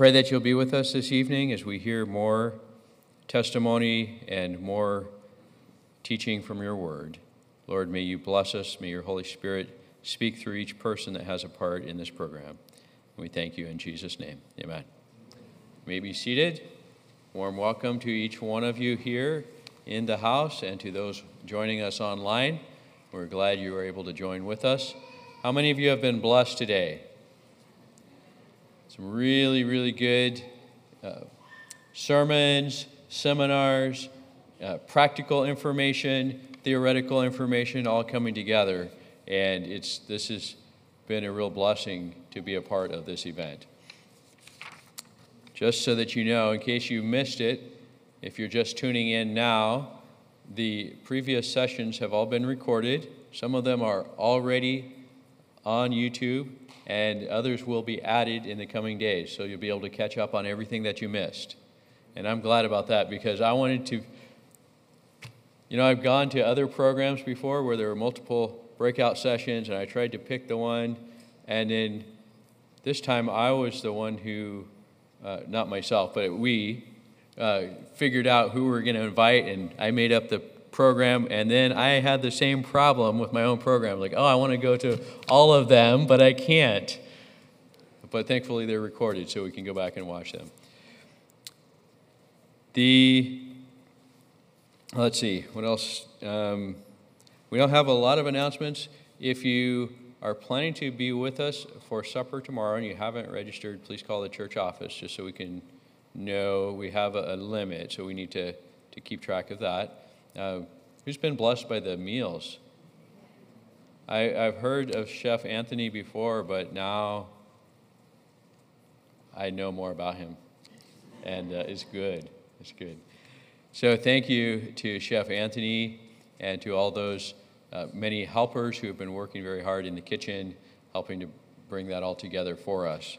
Pray that you'll be with us this evening as we hear more testimony and more teaching from your word. Lord, may you bless us. May your Holy Spirit speak through each person that has a part in this program. We thank you in Jesus' name. Amen. You may be seated. Warm welcome to each one of you here in the house and to those joining us online. We're glad you were able to join with us. How many of you have been blessed today? Some really, really good uh, sermons, seminars, uh, practical information, theoretical information all coming together. And it's, this has been a real blessing to be a part of this event. Just so that you know, in case you missed it, if you're just tuning in now, the previous sessions have all been recorded. Some of them are already on YouTube, and others will be added in the coming days. So you'll be able to catch up on everything that you missed. And I'm glad about that because I wanted to you know, I've gone to other programs before where there were multiple breakout sessions, and I tried to pick the one, and then this time I was the one who, uh, not myself, but we, uh, figured out who we were going to invite, and I made up the program, and then I had the same problem with my own program. Like, oh, I want to go to all of them, but I can't. But thankfully, they're recorded, so we can go back and watch them. The let's see, what else? Um, we don't have a lot of announcements. If you are planning to be with us for supper tomorrow and you haven't registered, please call the church office just so we can know we have a, a limit, so we need to, to keep track of that. Uh, who's been blessed by the meals? I, I've heard of Chef Anthony before, but now I know more about him. And uh, it's good. It's good. So thank you to Chef Anthony and to all those uh, many helpers who have been working very hard in the kitchen, helping to bring that all together for us.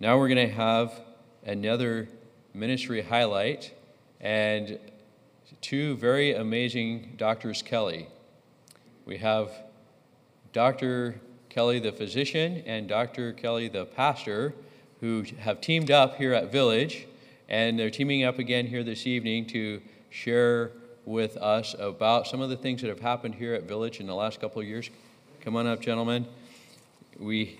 Now we're going to have another ministry highlight and two very amazing Doctors Kelly. We have Dr. Kelly, the physician, and Dr. Kelly, the pastor, who have teamed up here at Village and they're teaming up again here this evening to share with us about some of the things that have happened here at Village in the last couple of years. Come on up, gentlemen. We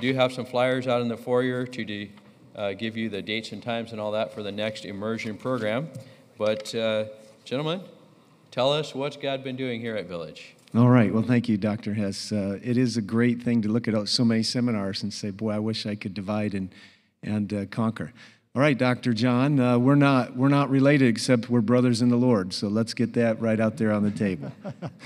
do have some flyers out in the foyer to uh, give you the dates and times and all that for the next immersion program. But, uh, gentlemen, tell us what's God been doing here at Village. All right. Well, thank you, Dr. Hess. Uh, it is a great thing to look at so many seminars and say, boy, I wish I could divide and, and uh, conquer. All right, Dr. John, uh, we're, not, we're not related except we're brothers in the Lord. So let's get that right out there on the table.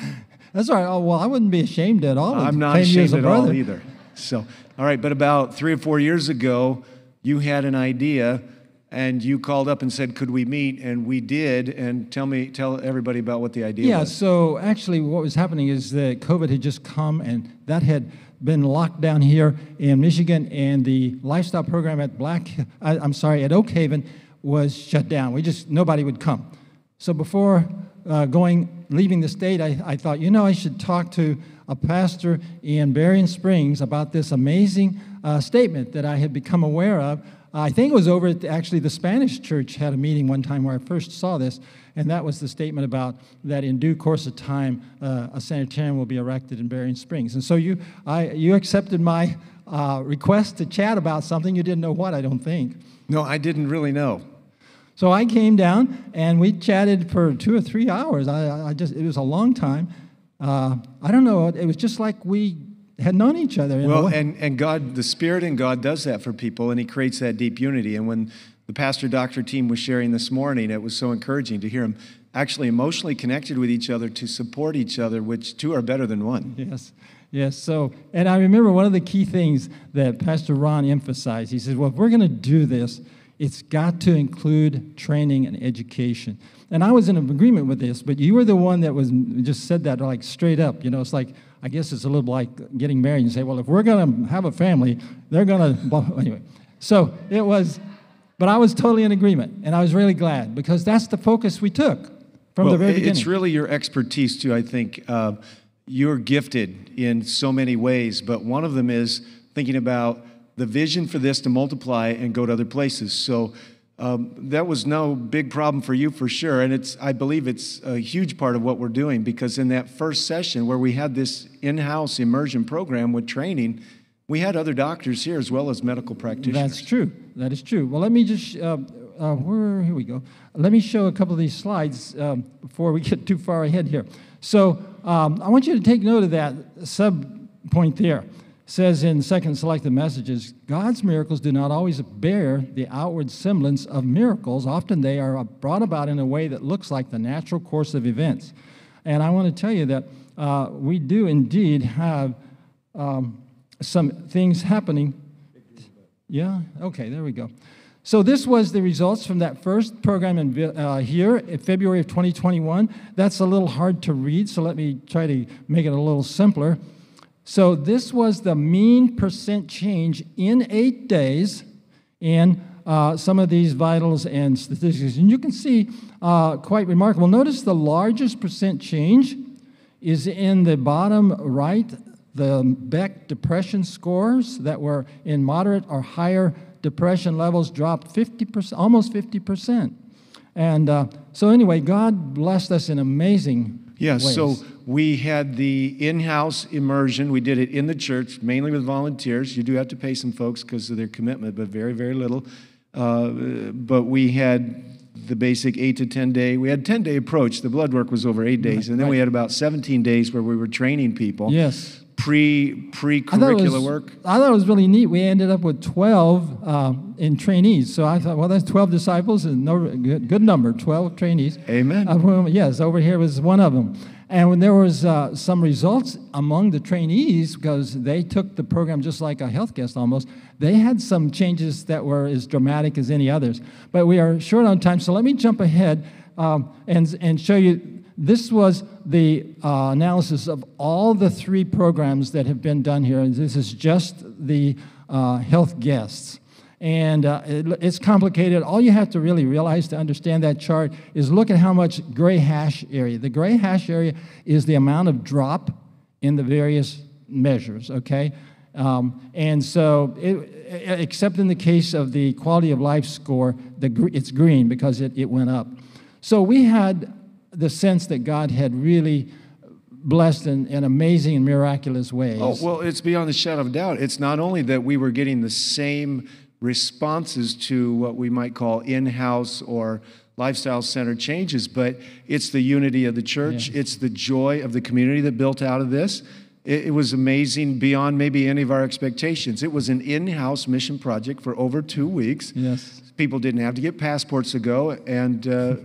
That's all right. Oh, well, I wouldn't be ashamed at all. I'm not ashamed at all either. So, all right, but about three or four years ago, you had an idea and you called up and said, "Could we meet?" And we did. And tell me, tell everybody about what the idea yeah, was. Yeah. So actually, what was happening is that COVID had just come, and that had been locked down here in Michigan, and the lifestyle program at Black, I, am sorry, at Oak Haven was shut down. We just nobody would come. So before uh, going, leaving the state, I, I thought, you know, I should talk to a pastor in Berrien Springs about this amazing uh, statement that I had become aware of. I think it was over at actually the Spanish church had a meeting one time where I first saw this and that was the statement about that in due course of time, uh, a sanitarium will be erected in Berrien Springs. And so you, I, you accepted my uh, request to chat about something. You didn't know what, I don't think. No, I didn't really know. So I came down and we chatted for two or three hours. I, I just, it was a long time. Uh, I don't know, it was just like we had known each other. well, and, and God, the Spirit in God does that for people, and He creates that deep unity. And when the pastor doctor team was sharing this morning. It was so encouraging to hear them actually emotionally connected with each other to support each other, which two are better than one. Yes. Yes, so, and I remember one of the key things that Pastor Ron emphasized. He said, Well, if we're going to do this, it's got to include training and education. And I was in agreement with this, but you were the one that was just said that like straight up. You know, it's like, I guess it's a little like getting married and say, Well, if we're going to have a family, they're going to, anyway. So it was, but I was totally in agreement, and I was really glad because that's the focus we took from well, the very beginning. It's really your expertise, too, I think. Uh, you're gifted in so many ways, but one of them is thinking about the vision for this to multiply and go to other places. So um, that was no big problem for you for sure. And it's, I believe it's a huge part of what we're doing because in that first session where we had this in house immersion program with training, we had other doctors here as well as medical practitioners. That's true. That is true. Well, let me just, uh, uh, where, here we go. Let me show a couple of these slides um, before we get too far ahead here. So um, I want you to take note of that sub point there. Says in second selected messages, God's miracles do not always bear the outward semblance of miracles. Often they are brought about in a way that looks like the natural course of events. And I want to tell you that uh, we do indeed have um, some things happening. Yeah, okay, there we go. So this was the results from that first program in, uh, here in February of 2021. That's a little hard to read, so let me try to make it a little simpler. So this was the mean percent change in eight days in uh, some of these vitals and statistics. And you can see uh, quite remarkable. Notice the largest percent change is in the bottom right, the Beck depression scores that were in moderate or higher depression levels dropped 50%, almost 50%. And uh, so, anyway, God blessed us in amazing yeah, ways. so we had the in house immersion. We did it in the church, mainly with volunteers. You do have to pay some folks because of their commitment, but very, very little. Uh, but we had the basic eight to 10 day. We had 10 day approach. The blood work was over eight days. And then we had about 17 days where we were training people. Yes. Pre pre I thought it curricular work. I thought it was really neat. We ended up with 12 um, in trainees. So I thought, well, that's 12 disciples and no good, good number, 12 trainees. Amen. Whom, yes, over here was one of them. And when there was uh, some results among the trainees, because they took the program just like a health guest almost, they had some changes that were as dramatic as any others. But we are short on time, so let me jump ahead um, and, and show you. This was the uh, analysis of all the three programs that have been done here. And this is just the uh, health guests. And uh, it, it's complicated. All you have to really realize to understand that chart is look at how much gray hash area. The gray hash area is the amount of drop in the various measures, okay? Um, and so, it, except in the case of the quality of life score, the, it's green because it, it went up. So we had the sense that God had really blessed in, in amazing and miraculous ways. Oh, well, it's beyond the shadow of doubt. It's not only that we were getting the same responses to what we might call in house or lifestyle center changes, but it's the unity of the church, it's the joy of the community that built out of this. It, it was amazing beyond maybe any of our expectations. It was an in house mission project for over two weeks. Yes. People didn't have to get passports to go, and uh,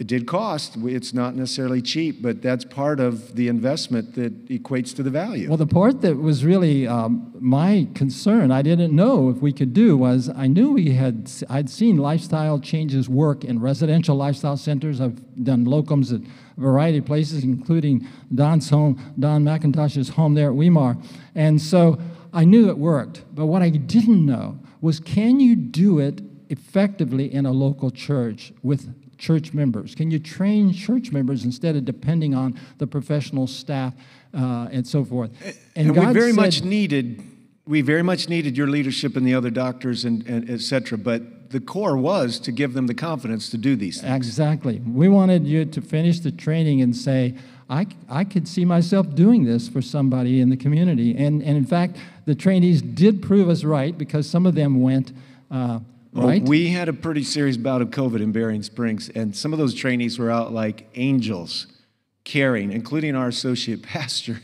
it did cost. It's not necessarily cheap, but that's part of the investment that equates to the value. Well, the part that was really um, my concern, I didn't know if we could do, was I knew we had, I'd seen lifestyle changes work in residential lifestyle centers. I've done locums at a variety of places, including Don's home, Don McIntosh's home there at Weimar. And so I knew it worked. But what I didn't know was can you do it effectively in a local church with church members? Can you train church members instead of depending on the professional staff uh, and so forth? and we God very much needed we very much needed your leadership and the other doctors and, and et cetera but the core was to give them the confidence to do these things Exactly. We wanted you to finish the training and say, I, I could see myself doing this for somebody in the community. And, and in fact, the trainees did prove us right because some of them went uh, Well, we had a pretty serious bout of covid in Berrien Springs and some of those trainees were out like angels caring including our associate pastor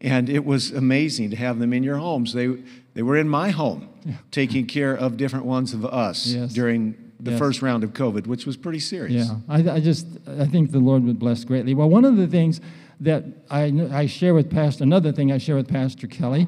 and it was amazing to have them in your homes they, they were in my home taking care of different ones of us Yes. during the Yes. first round of covid which was pretty serious Yeah, I, I just I think the Lord would bless greatly. Well, one of the things that I, I share with Pastor, another thing I share with Pastor Kelly,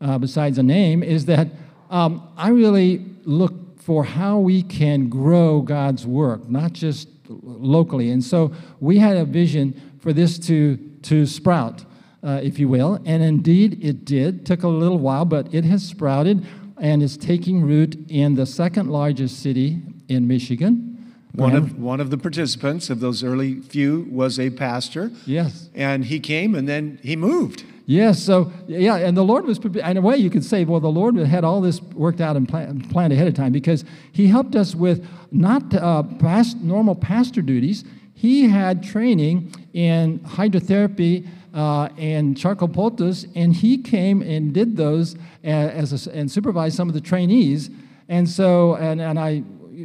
uh, besides a name, is that um, I really look for how we can grow God's work, not just locally. And so we had a vision for this to to sprout, uh, if you will, and indeed it did. Took a little while, but it has sprouted and is taking root in the second largest city in Michigan. One of, one of the participants of those early few was a pastor. Yes. And he came and then he moved. Yes, so yeah, and the Lord was, in a way, you could say, well, the Lord had all this worked out and plan, planned ahead of time because He helped us with not uh, past, normal pastor duties. He had training in hydrotherapy uh, and charcoal poultice, and he came and did those as a, and supervised some of the trainees. And so, and, and I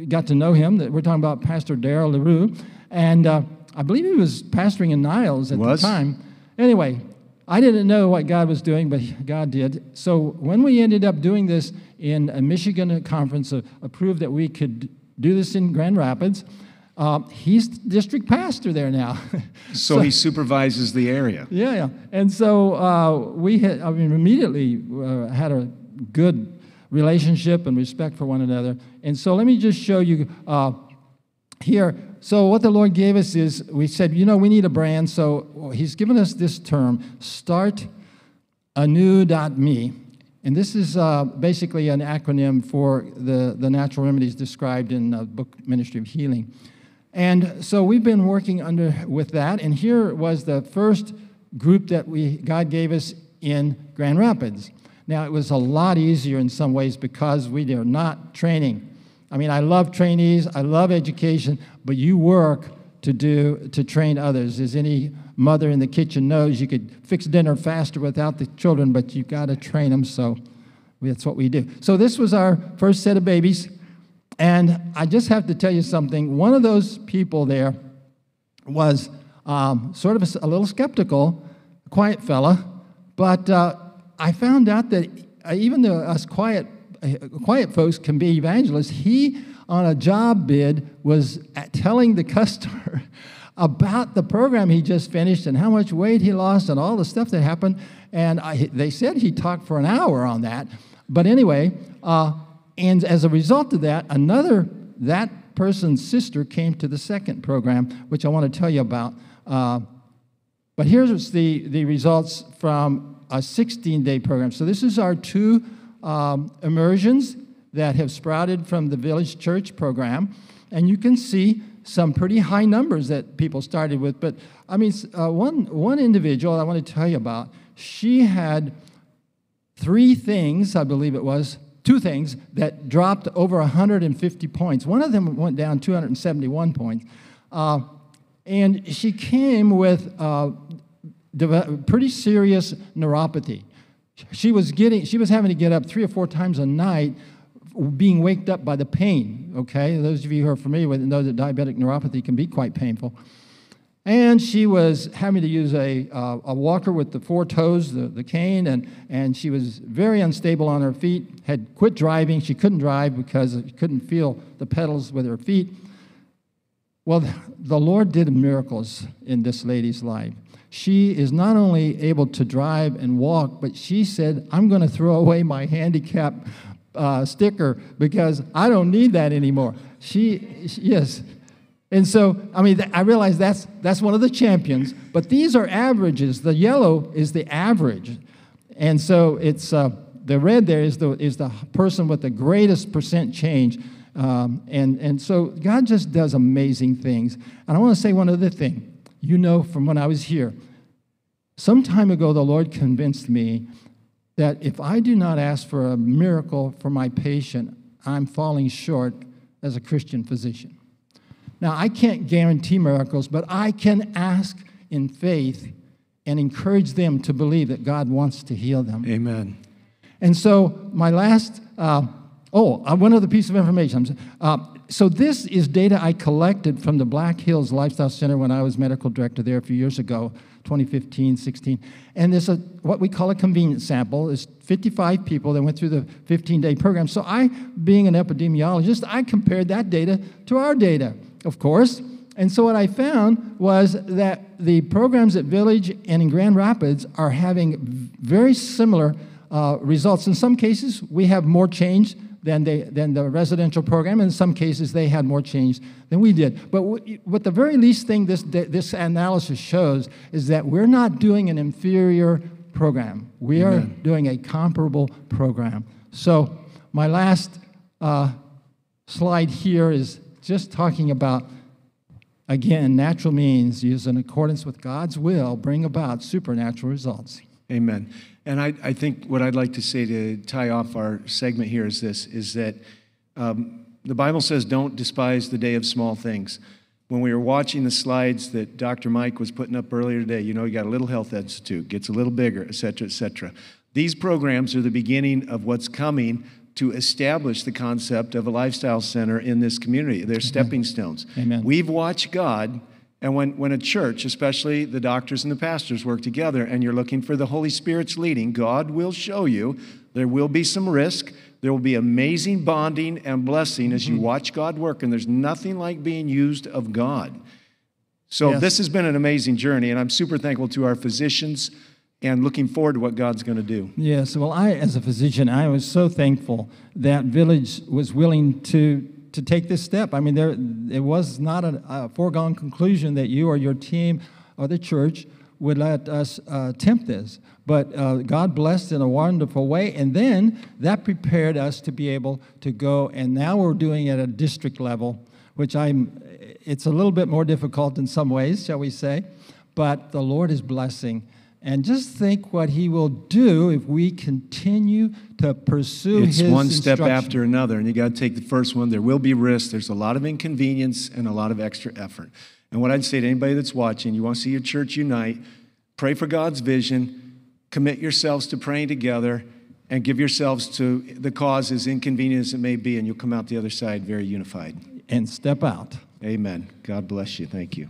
got to know him. That we're talking about Pastor Daryl LaRue, and uh, I believe he was pastoring in Niles at Was? the time. Anyway, I didn't know what God was doing, but God did. So when we ended up doing this in a Michigan conference, uh, approved that we could do this in Grand Rapids, uh, he's district pastor there now. So, he supervises the area. Yeah, yeah. And so uh, we had, I mean, immediately uh, had a good relationship and respect for one another. And so let me just show you uh, here. So what the Lord gave us is we said, you know, we need a brand. So He's given us this term, start anew.me. And this is uh, basically an acronym for the, the natural remedies described in the book Ministry of Healing. And so we've been working under with that, and here was the first group that we God gave us in Grand Rapids. Now it was a lot easier in some ways because we are not training. I mean, I love trainees, I love education, but you work to do to train others. As any mother in the kitchen knows, you could fix dinner faster without the children, but you've got to train them. So that's what we do. So this was our first set of babies. And I just have to tell you something. One of those people there was um, sort of a, a, little skeptical, quiet fella, but uh, I found out that uh, even though us quiet, quiet folks can be evangelists, he on a job bid was telling the customer about the program he just finished and how much weight he lost and all the stuff that happened. And I, they said he talked for an hour on that. But anyway, uh, and as a result of that, another, that person's sister came to the second program, which I want to tell you about. Uh, but here's the, the results from a 16 day program. So this is our two um, immersions that have sprouted from the Village Church program. And you can see some pretty high numbers that people started with. But I mean, uh, one, one individual I want to tell you about, she had three things, I believe it was, two things that dropped over 150 points. One of them went down 271 points. Uh, and she came with uh, pretty serious neuropathy. She was getting, she was having to get up three or four times a night, being waked up by the pain. Okay, those of you who are familiar with it know that diabetic neuropathy can be quite painful. And she was having to use a, uh, a walker with the four toes, the, the cane, and, and she was very unstable on her feet, had quit driving. She couldn't drive because she couldn't feel the pedals with her feet. Well, the Lord did miracles in this lady's life. She is not only able to drive and walk, but she said, I'm going to throw away my handicap uh, sticker because I don't need that anymore. She, she yes, and so, I mean, I realize that's, that's one of the champions, but these are averages. The yellow is the average. And so it's uh, the red there is the, is the person with the greatest percent change. Um, and, and so God just does amazing things. And I want to say one other thing. You know from when I was here, some time ago, the Lord convinced me that if I do not ask for a miracle for my patient, I'm falling short as a Christian physician. Now, I can't guarantee miracles, but I can ask in faith and encourage them to believe that God wants to heal them. Amen. And so, my last, uh, oh, uh, one other piece of information. Uh, so, this is data I collected from the Black Hills Lifestyle Center when I was medical director there a few years ago, 2015, 16. And there's a, what we call a convenience sample. It's 55 people that went through the 15 day program. So, I, being an epidemiologist, I compared that data to our data of course. And so what I found was that the programs at Village and in Grand Rapids are having very similar uh, results. In some cases, we have more change than, they, than the residential program. In some cases, they had more change than we did. But what the very least thing this, this analysis shows is that we're not doing an inferior program. We Amen. are doing a comparable program. So my last uh, slide here is just talking about, again, natural means used in accordance with God's will bring about supernatural results. Amen. And I, I think what I'd like to say to tie off our segment here is this is that um, the Bible says, don't despise the day of small things. When we were watching the slides that Dr. Mike was putting up earlier today, you know, you got a little health institute, gets a little bigger, et cetera, et cetera. These programs are the beginning of what's coming to establish the concept of a lifestyle center in this community. They're stepping stones. Amen. We've watched God and when, when a church, especially the doctors and the pastors, work together and you're looking for the Holy Spirit's leading, God will show you. There will be some risk. There will be amazing bonding and blessing as you Mm-hmm. watch God work, and there's nothing like being used of God. So, Yes. this has been an amazing journey, and I'm super thankful to our physicians and looking forward to what God's going to do. Yes, well, I, as a physician, I was so thankful that Village was willing to to take this step. I mean, there it was not a, a foregone conclusion that you or your team or the church would let us uh, attempt this, but uh, God blessed in a wonderful way, and then that prepared us to be able to go. And now we're doing it at a district level, which I'm. It's a little bit more difficult in some ways, shall we say, but the Lord is blessing. And just think what he will do if we continue to pursue It's his one step after another, and you got to take the first one. There will be risk. There's a lot of inconvenience and a lot of extra effort. And what I'd say to anybody that's watching, you want to see your church unite, pray for God's vision, commit yourselves to praying together, and give yourselves to the cause, as inconvenient as it may be, and you'll come out the other side very unified. and step out. Amen. God bless you. Thank you.